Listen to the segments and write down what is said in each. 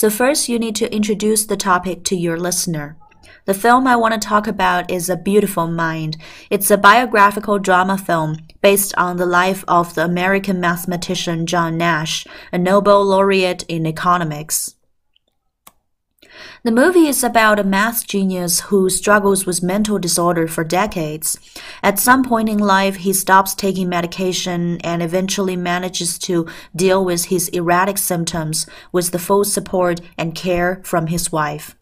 So, first, you need to introduce the topic to your listener. The film I want to talk about is A Beautiful Mind. It's a biographical drama film based on the life of the American mathematician John Nash, a Nobel laureate in economics. The movie is about a math genius who struggles with mental disorder for decades. At some point in life, he stops taking medication and eventually manages to deal with his erratic symptoms with the full support and care from his wife.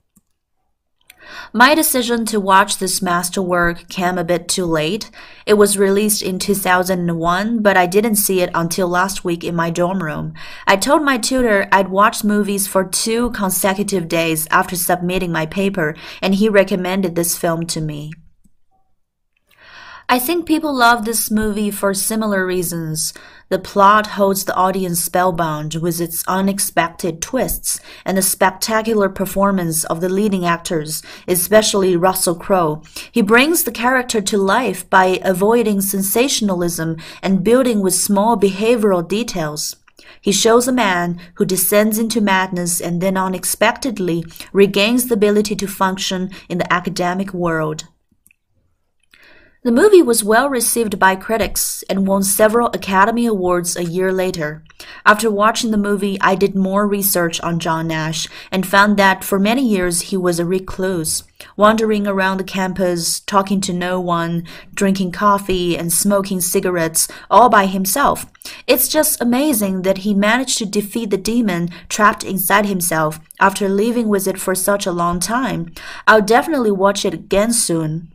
My decision to watch this masterwork came a bit too late. It was released in 2001, but I didn't see it until last week in my dorm room. I told my tutor I'd watch movies for two consecutive days after submitting my paper, and he recommended this film to me. I think people love this movie for similar reasons. The plot holds the audience spellbound with its unexpected twists and the spectacular performance of the leading actors, especially Russell Crowe. He brings the character to life by avoiding sensationalism and building with small behavioral details. He shows a man who descends into madness and then unexpectedly regains the ability to function in the academic world. The movie was well received by critics and won several Academy Awards a year later. After watching the movie, I did more research on John Nash and found that for many years he was a recluse, wandering around the campus, talking to no one, drinking coffee and smoking cigarettes all by himself. It's just amazing that he managed to defeat the demon trapped inside himself after living with it for such a long time. I'll definitely watch it again soon.